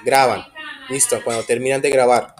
graban. Listo, cuando terminan de grabar.